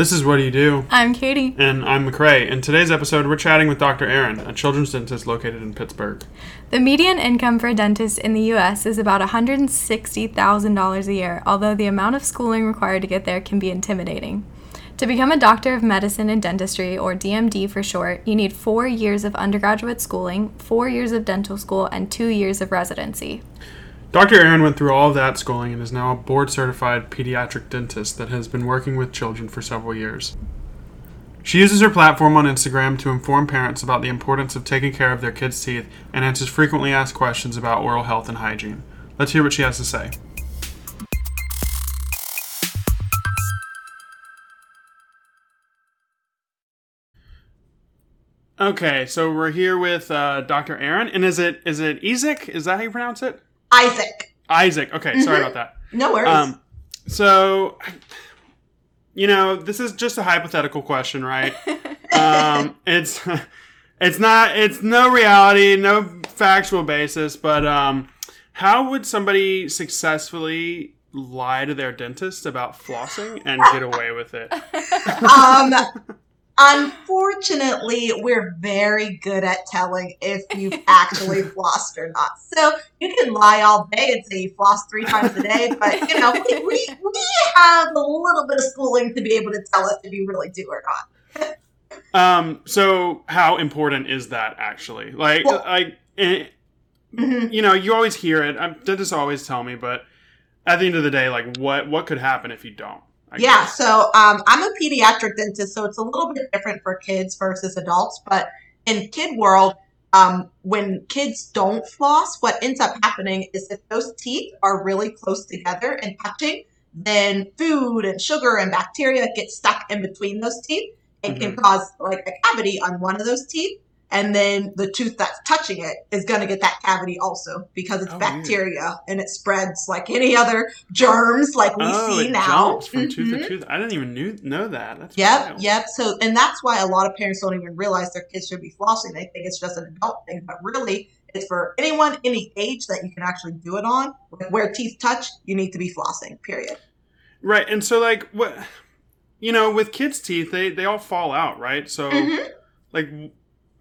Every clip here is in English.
This is What Do You Do? I'm Katie. And I'm McCrae. In today's episode, we're chatting with Dr. Erin, a children's dentist located in Pittsburgh. The median income for a dentist in the U.S. is about $160,000 a year, although the amount of schooling required to get there can be intimidating. To become a doctor of medicine and dentistry, or DMD for short, you need four years of undergraduate schooling, four years of dental school, and two years of residency. Dr. Erin went through all of that schooling and is now a board certified pediatric dentist that has been working with children for several years. She uses her platform on Instagram to inform parents about the importance of taking care of their kids' teeth and answers frequently asked questions about oral health and hygiene. Let's hear what she has to say. Okay, so we're here with uh, Dr. Erin, and is it is it Issac? Is that how you pronounce it? Issac. Issac. Okay, sorry about that. No worries. Um, so, you know, this is just a hypothetical question, right? um, it's it's not it's no reality, no factual basis, but um, how would somebody successfully lie to their dentist about flossing and get away with it? um, Unfortunately, we're very good at telling if you've actually flossed or not. So you can lie all day and say you floss three times a day, but you know, we, we, we have a little bit of schooling to be able to tell us if you really do or not. um, so how important is that actually? Like, well, like, eh, mm-hmm. you know, you always hear it. I'm, dentists always tell me, but at the end of the day, like, what what could happen if you don't? I yeah, guess. so um, I'm a pediatric dentist, so it's a little bit different for kids versus adults. But in kid world, um, when kids don't floss, what ends up happening is if those teeth are really close together and touching, then food and sugar and bacteria get stuck in between those teeth and mm-hmm. can cause like a cavity on one of those teeth and then the tooth that's touching it is going to get that cavity also because it's oh, bacteria weird. and it spreads like any other germs like we oh, see now. From mm-hmm. tooth to mm-hmm. tooth. I didn't even knew, know that. That's yep, wild. yep. So, and that's why a lot of parents don't even realize their kids should be flossing. They think it's just an adult thing, but really, it's for anyone any age that you can actually do it on. Where teeth touch, you need to be flossing. Period. Right, and so like what, you know, with kids' teeth, they they all fall out, right? So. Mm-hmm. Like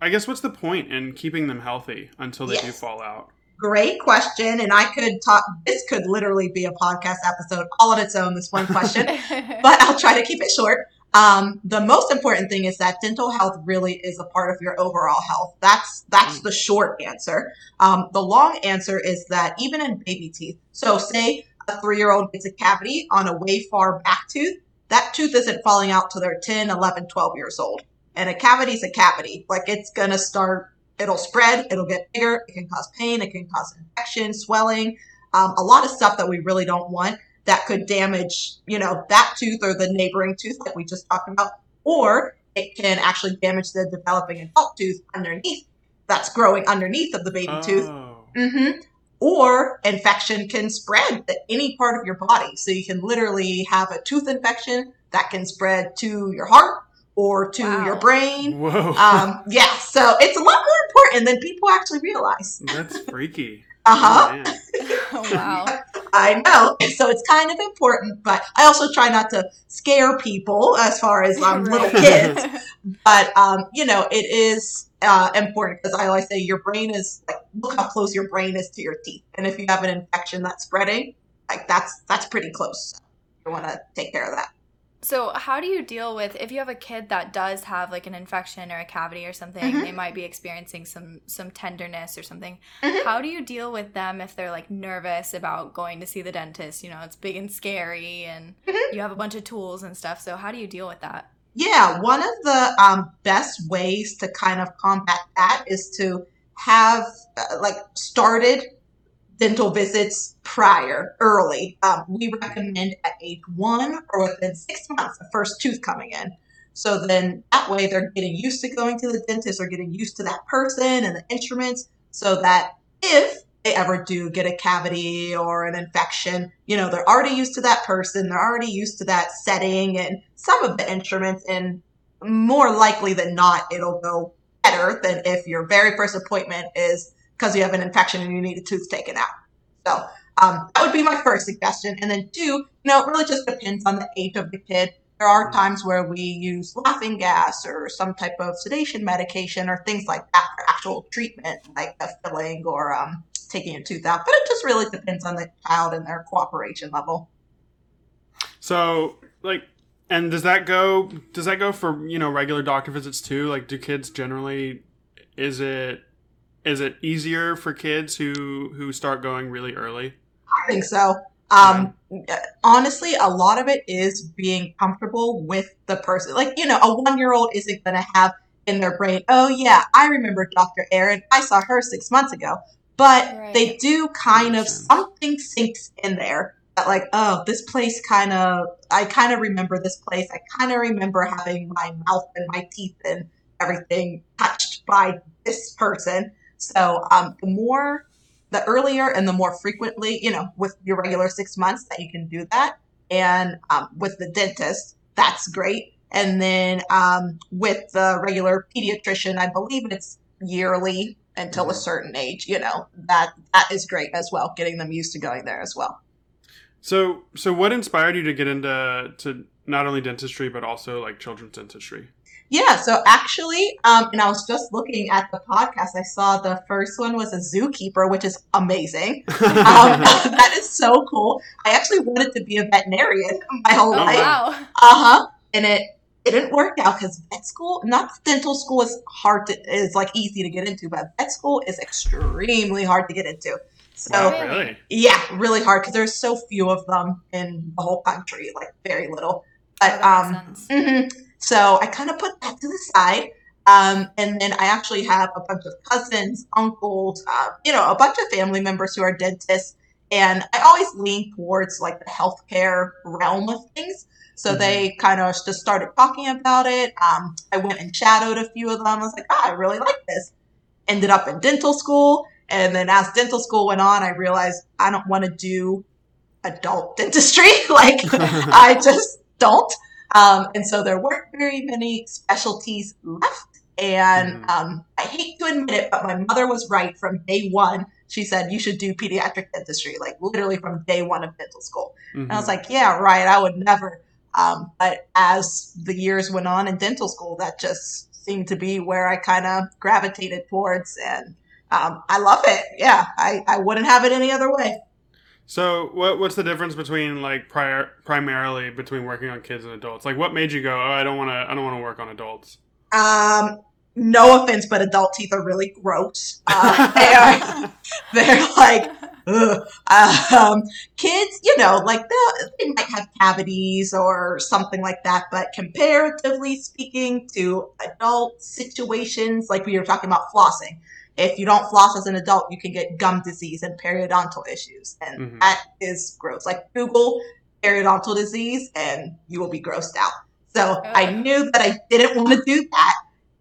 I guess what's the point in keeping them healthy until they yes. do fall out? Great question. And I could talk, this could literally be a podcast episode all on its own, this one question, but I'll try to keep it short. Um, the most important thing is that dental health really is a part of your overall health. That's that's mm. the short answer. Um, the long answer is that even in baby teeth, so say a three year old gets a cavity on a way far back tooth, that tooth isn't falling out till they're 10, 11, 12 years old. And a cavity is a cavity. Like it's going to start, it'll spread, it'll get bigger, it can cause pain, it can cause infection, swelling, um, a lot of stuff that we really don't want that could damage, you know, that tooth or the neighboring tooth that we just talked about. Or it can actually damage the developing adult tooth underneath that's growing underneath of the baby oh. tooth. Mm-hmm. Or infection can spread to any part of your body. So you can literally have a tooth infection that can spread to your heart, or to wow. your brain. Whoa. Um, yeah, so it's a lot more important than people actually realize. That's freaky. uh huh. Oh, oh, wow. I know. So it's kind of important, but I also try not to scare people as far as um, right. little kids. but, um, you know, it is uh, important because I always say your brain is like, look how close your brain is to your teeth. And if you have an infection that's spreading, like that's, that's pretty close. So you want to take care of that. So, how do you deal with if you have a kid that does have like an infection or a cavity or something? Mm-hmm. They might be experiencing some some tenderness or something. Mm-hmm. How do you deal with them if they're like nervous about going to see the dentist? You know, it's big and scary, and mm-hmm. you have a bunch of tools and stuff. So, how do you deal with that? Yeah, one of the um, best ways to kind of combat that is to have uh, like started dental visits prior, early. Um, we recommend at age one or within six months, the first tooth coming in. So then that way they're getting used to going to the dentist or getting used to that person and the instruments so that if they ever do get a cavity or an infection, you know, they're already used to that person, they're already used to that setting and some of the instruments, and more likely than not, it'll go better than if your very first appointment is because you have an infection and you need a tooth taken out. So um, that would be my first suggestion. And then two, you know, it really just depends on the age of the kid. there are times where we use laughing gas or some type of sedation medication or things like that for actual treatment, like a filling or um, taking a tooth out. But it just really depends on the child and their cooperation level. So, like, and does that go? Does that go for you know regular doctor visits too? Like, do kids generally? Is it is it easier for kids who who start going really early? I think so. Um, honestly, a lot of it is being comfortable with the person. Like, you know, a one year old isn't going to have in their brain, oh, yeah, I remember Dr. Erin. I saw her six months ago. But right. they do kind of, something sinks in there that, like, oh, this place kind of, I kind of remember this place. I kind of remember having my mouth and my teeth and everything touched by this person. So um, the more the earlier and the more frequently, you know, with your regular six months that you can do that. And um, with the dentist, that's great. And then um, with the regular pediatrician, I believe it's yearly until a mm-hmm. certain age. You know that that is great as well. Getting them used to going there as well. So, so what inspired you to get into to not only dentistry but also like children's dentistry? Yeah, so actually, um, and I was just looking at the podcast. I saw the first one was a zookeeper, which is amazing. Um, that is so cool. I actually wanted to be a veterinarian my whole oh, life. Wow. Uh huh. And it it didn't work out because vet school, not dental school, is hard to is like easy to get into, but vet school is extremely hard to get into. So wow, really? yeah, really hard because there's so few of them in the whole country, like very little. But um, mm-hmm. So I kind of put that to the side. Um, and then I actually have a bunch of cousins, uncles, uh, you know, a bunch of family members who are dentists. And I always lean towards like the healthcare realm of things. So mm-hmm. they kind of just started talking about it. Um, I went and shadowed a few of them. I was like, oh, I really like this. Ended up in dental school. And then as dental school went on, I realized I don't want to do adult dentistry. like, I just don't. Um, and so there weren't very many specialties left. And mm. um, I hate to admit it, but my mother was right from day one. She said, you should do pediatric dentistry, like literally from day one of dental school. Mm-hmm. And I was mm-hmm. like, yeah, right, I would never. Um, but as the years went on in dental school, that just seemed to be where I kind of gravitated towards. And um, I love it. Yeah, I, I wouldn't have it any other way. So, what what's the difference between like prior primarily between working on kids and adults? Like, what made you go, "Oh, I don't want to, I don't want to work on adults"? Um, no offense, but adult teeth are really gross. Uh, they are, they're like, um, kids, you know, like they might have cavities or something like that, but comparatively speaking to adult situations, like we were talking about flossing, if you don't floss as an adult, you can get gum disease and periodontal issues. And mm-hmm. that is gross. Like Google periodontal disease and you will be grossed out. So I knew that I didn't want to do that.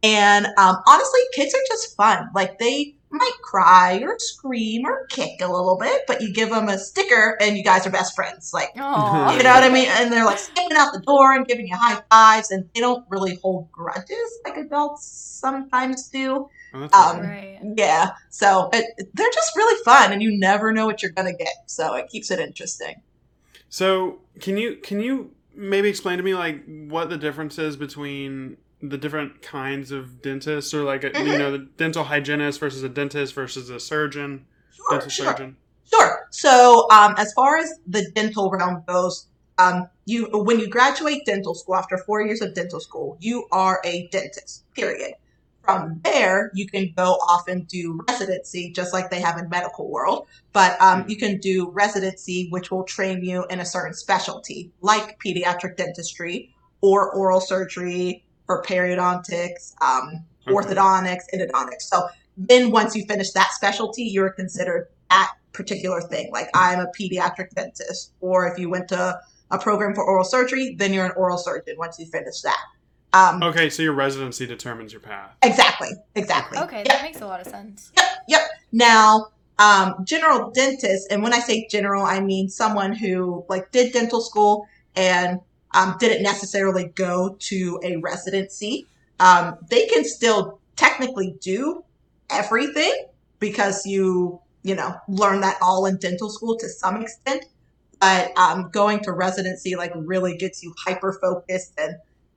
And um, honestly, kids are just fun. Like they might cry or scream or kick a little bit, but you give them a sticker and you guys are best friends. Like, Aww. you know what I mean? And they're like skipping out the door and giving you high fives, and they don't really hold grudges like adults sometimes do. Oh, um, right. Yeah. So it, they're just really fun, and you never know what you're gonna get. So it keeps it interesting. So can you can you maybe explain to me like what the difference is between the different kinds of dentists, or like a, mm-hmm. you know the dental hygienist versus a dentist versus a surgeon, sure, dental sure. surgeon. Sure. So um, as far as the dental realm goes, um, you when you graduate dental school after four years of dental school, you are a dentist. Period from there, you can go off and do residency, just like they have in medical world. But um, you can do residency, which will train you in a certain specialty, like pediatric dentistry or oral surgery or periodontics, um, okay. orthodontics, endodontics. So then once you finish that specialty, you're considered that particular thing. Like I'm a pediatric dentist, or if you went to a program for oral surgery, then you're an oral surgeon once you finish that. Um, okay, so your residency determines your path. Exactly, exactly. Okay, that makes a lot of sense. Yep, yep. Now, um, general dentist, and when I say general, I mean someone who like did dental school and um, didn't necessarily go to a residency. Um, they can still technically do everything because you, you know, learn that all in dental school to some extent. but um, going to residency like really gets you hyper focused and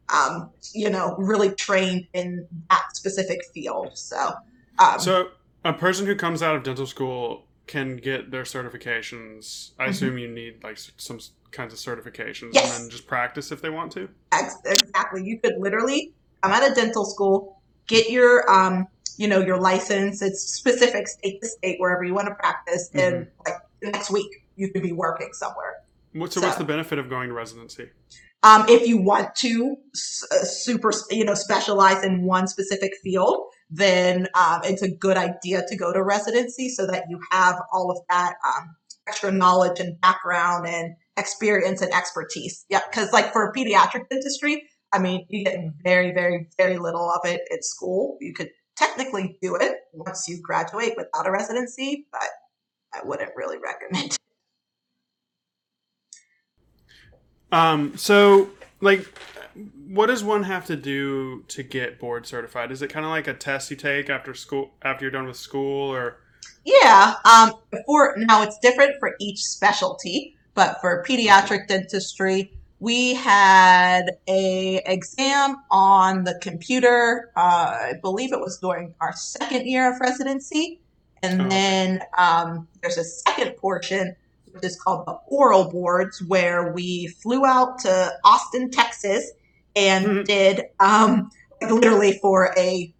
um, you know really trained in that specific field. So, um, so a person who comes out of dental school can get their certifications. I Mhm. assume you need like some kinds of certifications, Yes. and then just practice if they want to. Exactly. You could literally come out of dental school, get your um, you know, your license. It's specific state to state wherever you want to practice, and like next week you could be working somewhere. What, so, what's the benefit of going to residency? Um, if you want to uh, super, you know, specialize in one specific field, then um, it's a good idea to go to residency so that you have all of that um, extra knowledge and background and experience and expertise. Yeah, because like for pediatric dentistry, I mean, you get very, very, very little of it at school. You could technically do it once you graduate without a residency, but I wouldn't really recommend. it. Um, so like, what does one have to do to get board certified? Is it kind of like a test you take after school after you're done with school, or Yeah. Um, for now, it's different for each specialty, but for pediatric dentistry, we had a exam on the computer. Uh, I believe it was during our second year of residency, and Oh, then um, there's a second portion which is called the oral boards, where we flew out to Austin, Texas, and Mhm. did um, literally for a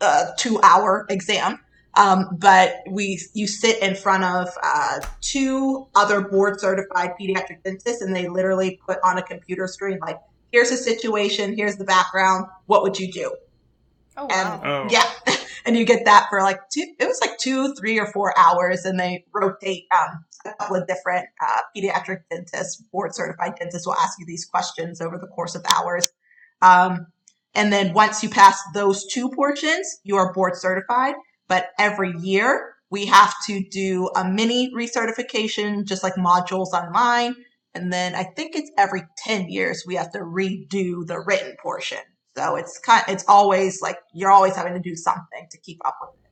uh, two-hour exam. Um, but we you sit in front of uh, two other board certified pediatric dentists, and they literally put on a computer screen like, "Here's a situation. Here's the background. What would you do?" Oh And Oh. yeah, and you get that for like two. It was like two, three, or four hours, and they rotate. Um, a couple of different uh, pediatric dentists, board certified dentists, will ask you these questions over the course of hours. Um, and then once you pass those two portions, you are board certified. But every year we have to do a mini recertification, just like modules online. And then I think it's every 10 years we have to redo the written portion. So it's kind it's always like you're always having to do something to keep up with it.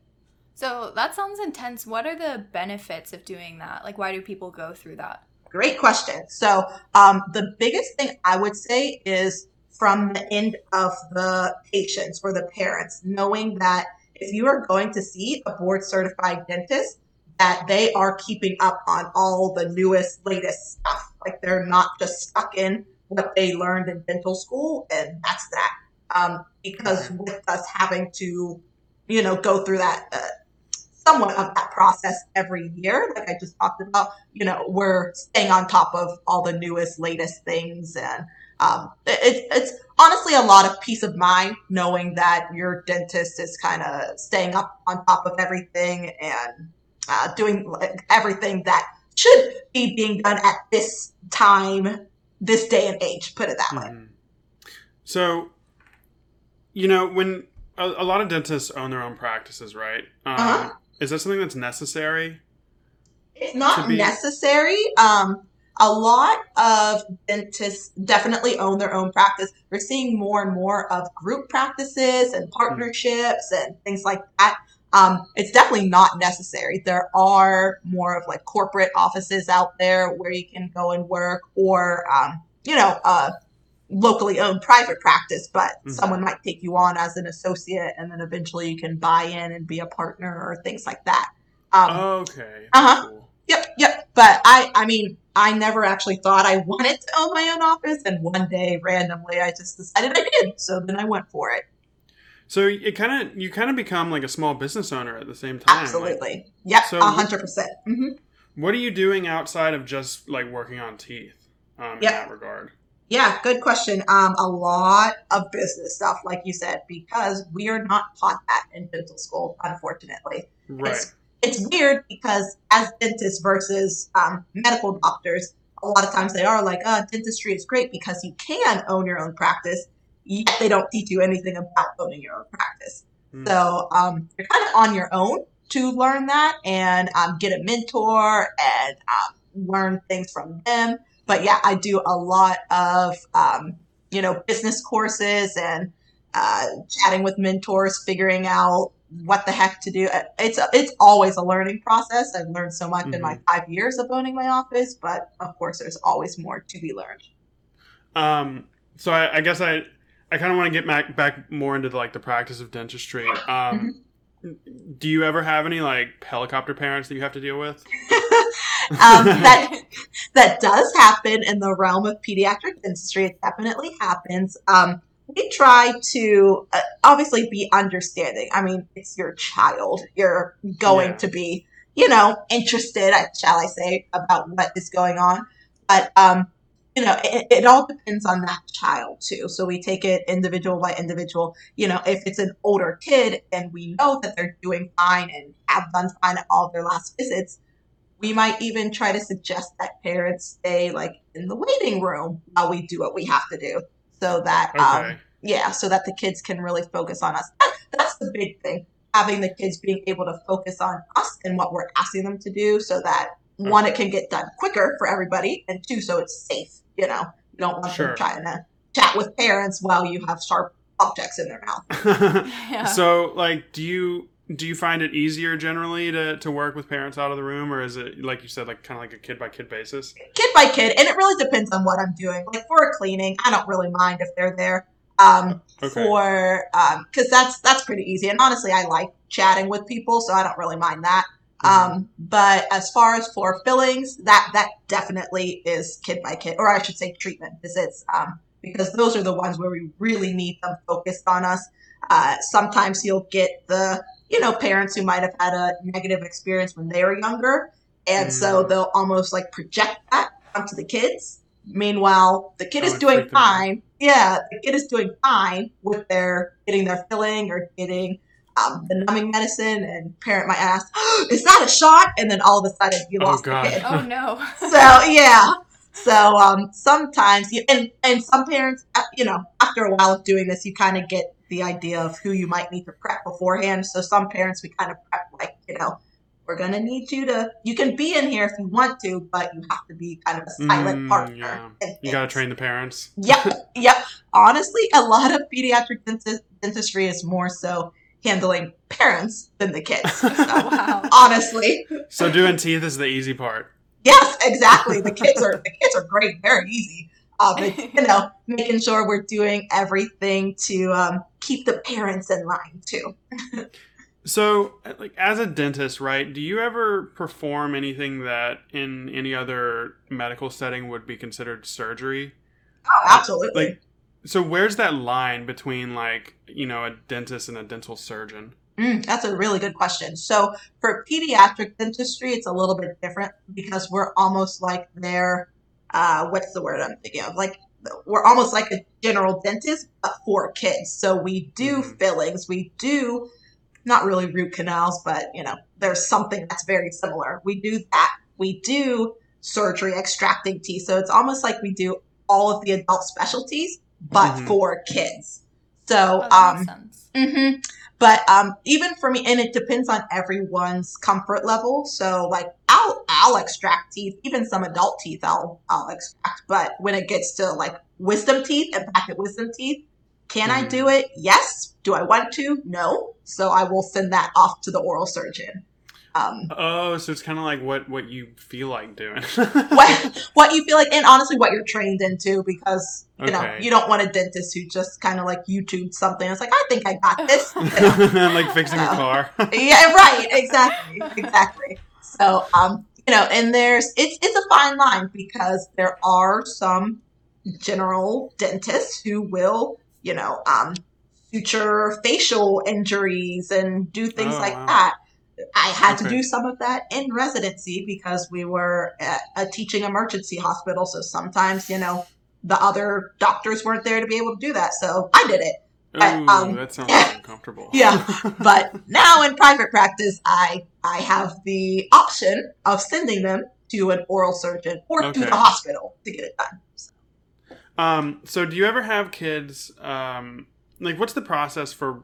So that sounds intense. What are the benefits of doing that? Like, why do people go through that? Great question. So um, the biggest thing I would say is from the end of the patients or the parents, knowing that if you are going to see a board certified dentist, that they are keeping up on all the newest, latest stuff. Like they're not just stuck in what they learned in dental school, and that's that. Um, because with us having to, you know, go through that uh, somewhat of that process every year, like I just talked about, you know, we're staying on top of all the newest, latest things, and um, it, it's honestly a lot of peace of mind knowing that your dentist is kind of staying up on top of everything and uh, doing like, everything that should be being done at this time, this day and age. Put it that way. Mhm. So, you know, when a, a lot of dentists own their own practices, right? Um, Uh-huh. Is that something that's necessary? It's not be- necessary. Um, a lot of dentists definitely own their own practice. We're seeing more and more of group practices and partnerships and things like that. Um, it's definitely not necessary. There are more of like corporate offices out there where you can go and work, or um, you know, uh, locally owned private practice, but Mhm. someone might take you on as an associate, and then eventually you can buy in and be a partner or things like that. Um, okay. Uh-huh. Cool. Yep, yep. But I, I mean, I never actually thought I wanted to own my own office, and one day, randomly, I just decided I did. So then I went for it. So it kind of you kind of become like a small business owner at the same time. like, Absolutely. Yep, So- a hundred percent. Mhm. what are you doing outside of just like working on teeth? Um, Yep. In that regard. Yeah, good question. Um, a lot of business stuff, like you said, because we are not taught that in dental school, unfortunately. Right. It's, it's weird because as dentists versus um, medical doctors, a lot of times they are like, uh, dentistry is great because you can own your own practice, yet they don't teach you anything about owning your own practice. Hmm. So um, you're kind of on your own to learn that and um, get a mentor and um, learn things from them. But yeah, I do a lot of um, you know business courses and uh, chatting with mentors, figuring out what the heck to do. It's it's always a learning process. I've learned so much in my five years of owning my office, but of course, there's always more to be learned. Um, so I, I guess I I kind of want to get back back more into the, like the practice of dentistry. Um, do you ever have any like helicopter parents that you have to deal with? um, that that does happen in the realm of pediatric dentistry. It definitely happens. Um, we try to uh, obviously be understanding. I mean, it's your child. You're going Yeah. to be, you know, interested, shall I say, about what is going on. But um, you know, it, it all depends on that child too. So we take it individual by individual. You know, if it's an older kid and we know that they're doing fine and have done fine at all their last visits, we might even try to suggest that parents stay like in the waiting room while we do what we have to do so that um, yeah so that the kids can really focus on us. That's the big thing having the kids being able to focus on us and what we're asking them to do so that one it can get done quicker for everybody and two so it's safe you know? You don't want Sure. them trying to chat with parents while you have sharp objects in their mouth. Yeah. So like, do you do you find it easier generally to, to work with parents out of the room, or is it like you said, like kind of like a kid by kid basis? kid by kid, and it really depends on what I'm doing. Like for a cleaning, I don't really mind if they're there. Um, Okay. For because that's that's pretty easy, and honestly, I like chatting with people, so I don't really mind that. Mm-hmm. Um, but as far as for fillings, that that definitely is kid by kid, or I should say treatment visits, um, because those are the ones where we really need them focused on us. Uh, sometimes you'll get the you know parents who might have had a negative experience when they were younger, and so Mm. they'll almost like project that onto the kids. Meanwhile, the kid Oh, is doing freak out. fine. Yeah, the kid is doing fine with their getting their filling or getting um, the numbing medicine, and parent might ask, "Is that a shot?" And then all of a sudden, you Oh, lost God. the kid. oh no. So yeah. So um, sometimes you and and some parents, uh, you know, after a while of doing this, you kind of get the idea of who you might need to prep beforehand. So some parents, we kind of prep like, you know, we're gonna need you to. You can be in here if you want to, but you have to be kind of a silent Mm, partner. yeah. You got to train the parents. Yep, yep. Honestly, a lot of pediatric dentist, dentistry is more so handling parents than the kids. So, Wow. honestly, so doing teeth is the easy part. yes, exactly. The kids are the kids are great, very easy. Um, it's, you know, making sure we're doing everything to um, keep the parents in line too. So, like as a dentist, right? Do you ever perform anything that in any other medical setting would be considered surgery? Oh, absolutely. Like, so where's that line between like you know a dentist and a dental surgeon? Mm, that's a really good question. So for pediatric dentistry, it's a little bit different because we're almost like their, uh, what's the word I'm thinking of? Like we're almost like a general dentist but for kids. So we do Mhm. fillings, we do not really root canals, but you know, there's something that's very similar. We do that. We do surgery, extracting teeth. So it's almost like we do all of the adult specialties, but Mhm. for kids. So, Oh, that um, makes sense. hmm But um, even for me, and it depends on everyone's comfort level. So like I'll I'll extract teeth, even some adult teeth I'll I'll extract. But when it gets to like wisdom teeth and packet wisdom teeth, can I do it? Yes. Do I want to? No. So I will send that off to the oral surgeon. Um, Oh, so it's kind of like what what you feel like doing. what what you feel like, and honestly, what you're trained into, because you know you don't want a dentist who just kind of like YouTube something. It's like I think I got this. You know? like fixing a car. yeah, right. Exactly. Exactly. So, um, you know, and there's it's it's a fine line because there are some general dentists who will, you know, um, suture facial injuries and do things Oh, like wow. that. I had to do some of that in residency because we were at a teaching emergency hospital. So sometimes, you know, the other doctors weren't there to be able to do that. So I did it. Ooh, um, that sounds uncomfortable. Yeah. but now in private practice, I I have the option of sending them to an oral surgeon or to the hospital to get it done. Um, so do you ever have kids? Um, like, what's the process for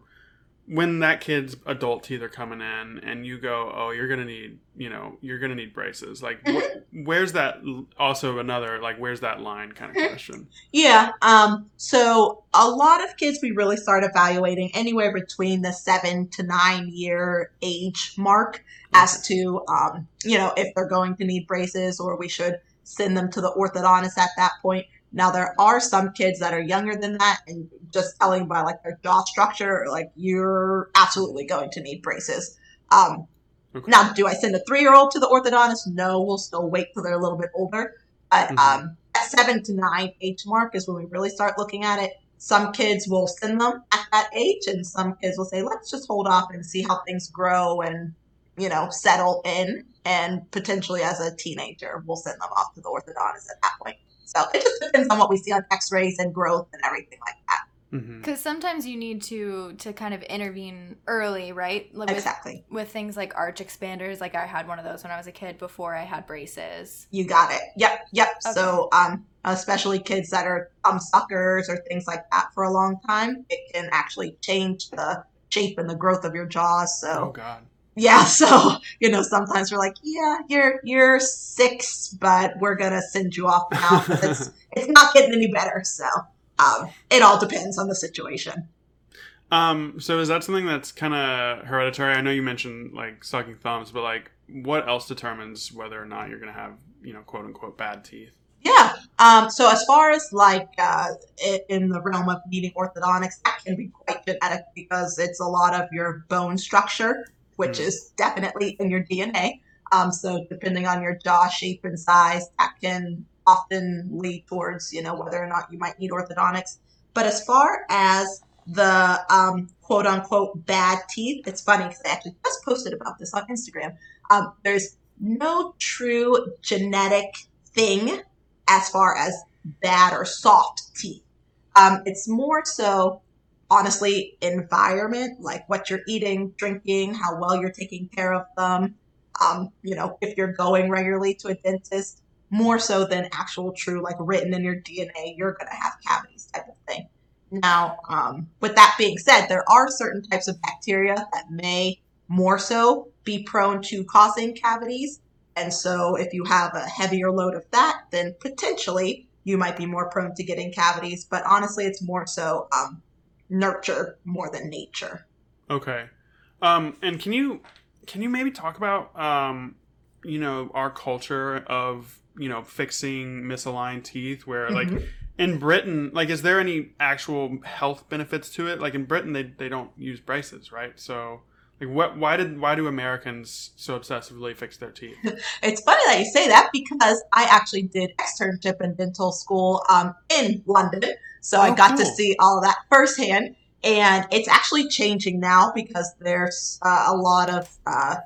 when that kid's adult teeth are coming in and you go oh you're gonna need you know you're gonna need braces like wh- where's that also another like where's that line kind of question Yeah. Um, so a lot of kids we really start evaluating anywhere between the seven to nine year age mark as to um, you know, if they're going to need braces or we should send them to the orthodontist at that point. Now there are some kids that are younger than that and just telling by like their jaw structure, like you're absolutely going to need braces. Um, Okay. now, do I send a three year old to the orthodontist? No, we'll still wait till they're a little bit older. But Mhm. um, at seven to nine age mark is when we really start looking at it. Some kids will send them at that age, and some kids will say, let's just hold off and see how things grow and, you know, settle in. And potentially as a teenager, we'll send them off to the orthodontist at that point. So it just depends on what we see on x rays and growth and everything like that. hmm Because sometimes you need to to kind of intervene early, right? Like With, Exactly. with things like arch expanders. Like I had one of those when I was a kid before I had braces. You got it. Yep, yep. Okay. So, um, especially kids that are thumb suckers or things like that for a long time, it can actually change the shape and the growth of your jaws. oh So, god yeah. So, you know, sometimes we're like, yeah, you're you're six, but we're gonna send you off now 'cause it's it's not getting any better. So, um, it all depends on the situation. um so is that something that's kind of hereditary i know you mentioned like sucking thumbs but like what else determines whether or not you're gonna have you know quote unquote bad teeth Yeah. Um, so as far as like uh, in the realm of needing orthodontics, that can be quite genetic because it's a lot of your bone structure, which Mm. is definitely in your DNA. Um, so depending on your jaw shape and size, that can often lead towards you know whether or not you might need orthodontics. But as far as the um, quote unquote bad teeth, it's funny because I actually just posted about this on Instagram. Um, there's no true genetic thing as far as bad or soft teeth. Um, it's more so, honestly, environment, like what you're eating, drinking, how well you're taking care of them. Um, you know, if you're going regularly to a dentist, more so than actual true, like written in your DNA, you're going to have cavities type of thing. Now, um, with that being said, there are certain types of bacteria that may more so be prone to causing cavities. And so, if you have a heavier load of that, then potentially you might be more prone to getting cavities. But honestly, it's more so um, nurture more than nature. Okay. Um, and can you can you maybe talk about um, you know our culture of you know fixing misaligned teeth where like Mhm. in Britain like is there any actual health benefits to it like in Britain they, they don't use braces right so like what why did why do Americans so obsessively fix their teeth It's funny that you say that because I actually did externship in dental school um, in London. So I Oh, got to see all of that firsthand. And it's actually changing now because there's uh, a lot of uh,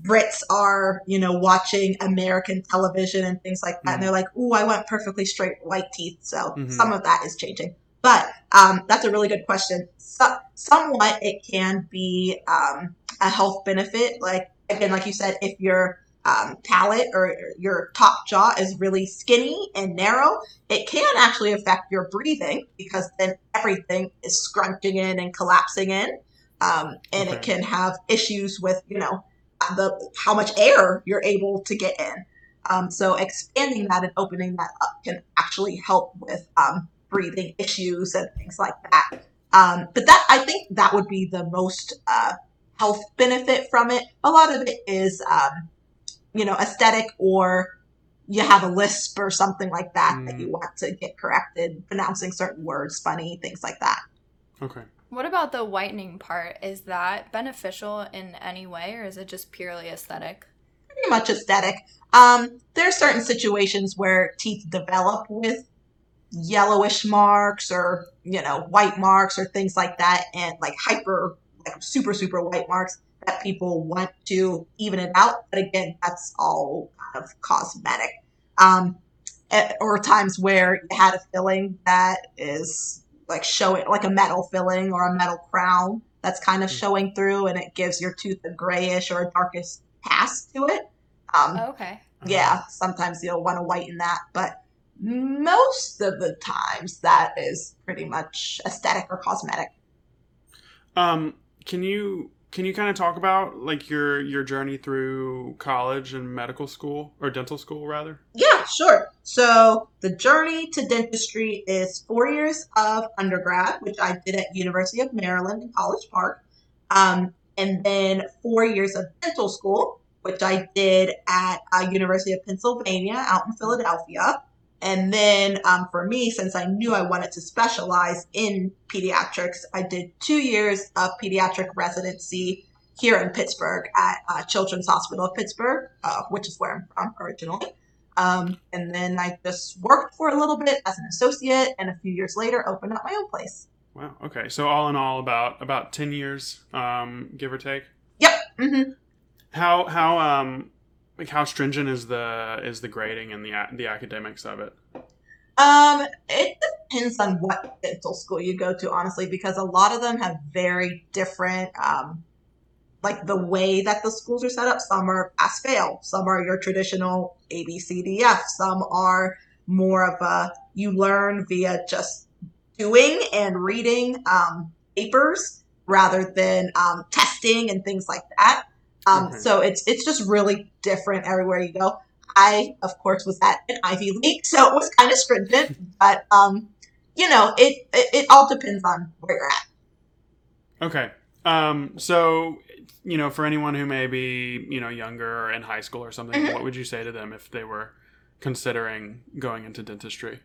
Brits are, you know, watching American television and things like that. And they're like, ooh, I want perfectly straight white teeth. So Mhm. some of that is changing. But um, that's a really good question. So, somewhat it can be um, a health benefit. Like, again, like you said, if your um, palate or your top jaw is really skinny and narrow, it can actually affect your breathing because then everything is scrunching in and collapsing in. Um, and it can have issues with, you know, the how much air you're able to get in. Um, so expanding that and opening that up can actually help with um, breathing issues and things like that. Um, but that I think that would be the most uh, health benefit from it. A lot of it is, um, you know, aesthetic or you have a lisp or something like that that Mm. you want to get corrected, pronouncing certain words funny, things like that. okay What about the whitening part? Is that beneficial in any way, or is it just purely aesthetic? pretty much aesthetic. Um, there are certain situations where teeth develop with yellowish marks or you know white marks or things like that, and like hyper, like super super white marks that people want to even it out. But again, that's all kind of cosmetic. Um, or times where you had a filling that is like showing like a metal filling or a metal crown that's kind of Hmm. showing through and it gives your tooth a grayish or a darkish cast to it. Um, Okay. yeah, sometimes you'll want to whiten that, but most of the times that is pretty much aesthetic or cosmetic. Um, can you can you kind of talk about like your your journey through college and medical school or dental school rather? Yeah, sure. So the journey to dentistry is four years of undergrad, which I did at University of Maryland in College Park, um, and then four years of dental school, which I did at uh, University of Pennsylvania out in Philadelphia. And then um, for me, since I knew I wanted to specialize in pediatrics, I did two years of pediatric residency here in Pittsburgh at uh, Children's Hospital of Pittsburgh, uh, which is where I'm from originally. Um, and then I just worked for a little bit as an associate, and a few years later, opened up my own place. Wow. Okay. So all in all, about about ten years, um, give or take. Yep. hmm How how um like how stringent is the is the grading and the the academics of it? Um, it depends on what dental school you go to, honestly, because a lot of them have very different, um, like the way that the schools are set up. Some are pass fail, some are your traditional A B C D F, some are more of a you learn via just doing and reading um, papers rather than um, testing and things like that. Um, Okay. So it's it's just really different everywhere you go. I, of course, was at an Ivy League, so it was kind of stringent, but um, you know, it, it it all depends on where you're at. Okay. Um. So you know, for anyone who may be you know younger or in high school or something, Mhm. what would you say to them if they were considering going into dentistry?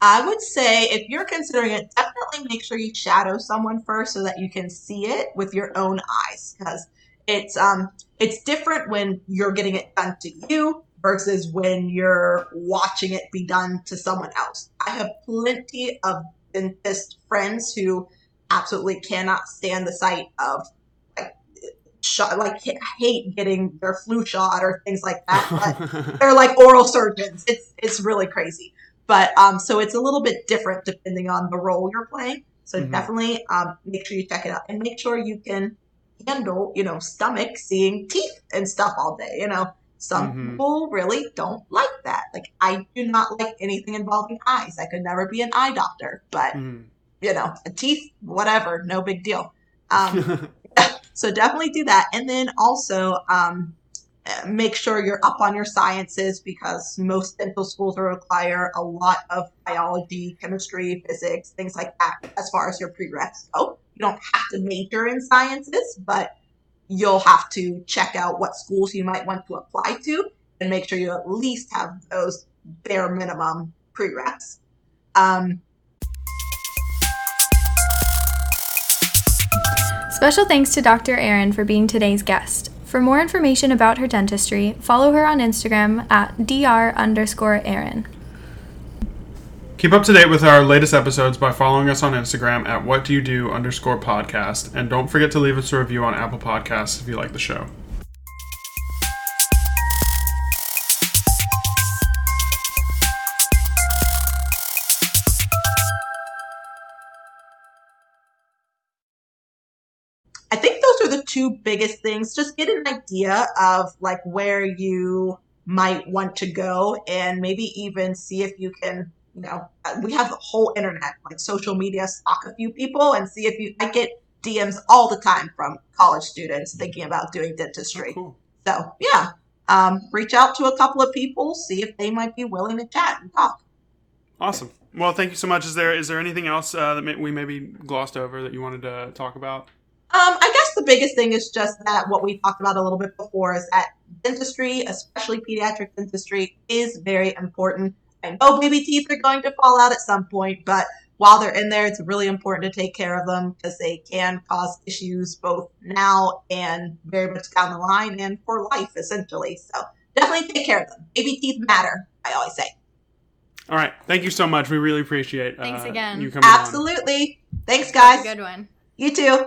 I would say if you're considering it, definitely make sure you shadow someone first so that you can see it with your own eyes because it's um it's different when you're getting it done to you versus when you're watching it be done to someone else. I have plenty of dentist friends who absolutely cannot stand the sight of like shot like hate getting their flu shot or things like that. But they're like oral surgeons. It's it's really crazy. But um, so it's a little bit different depending on the role you're playing. So Mhm. definitely um, make sure you check it out and make sure you can handle, you know, stomach seeing teeth and stuff all day. You know, some Mhm. people really don't like that. Like I do not like anything involving eyes. I could never be an eye doctor, but Mhm. you know, teeth, whatever, no big deal. Um, so definitely do that. And then also um, make sure you're up on your sciences because most dental schools require a lot of biology, chemistry, physics, things like that as far as your prereqs go. You don't have to major in sciences, but you'll have to check out what schools you might want to apply to and make sure you at least have those bare minimum prereqs. Um, Special thanks to Dr. Erin for being today's guest. For more information about her dentistry, follow her on Instagram at dr underscore Erin. Keep up to date with our latest episodes by following us on Instagram at what do you do underscore podcast, and don't forget to leave us a review on Apple Podcasts if you like the show. I think those are the two biggest things. Just get an idea of like where you might want to go and maybe even see if you can, you know, uh, we have the whole internet, like social media, stalk a few people and see if you, I get DMs all the time from college students thinking about doing Oh, dentistry. cool. So yeah, um, reach out to a couple of people, see if they might be willing to chat and talk. Awesome. Well, thank you so much. Is there is there anything else uh, that may, we maybe glossed over that you wanted to talk about? Um, I guess the biggest thing is just that what we talked about a little bit before is that dentistry, especially pediatric dentistry, is very important. I know baby teeth are going to fall out at some point, but while they're in there, it's really important to take care of them because they can cause issues both now and very much down the line and for life, essentially. So definitely take care of them. Baby teeth matter, I always say. All right. Thank you so much. We really appreciate uh, Thanks again. you coming on. Absolutely. Thanks, That's guys. a good one. You too.